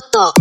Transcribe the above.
Toto.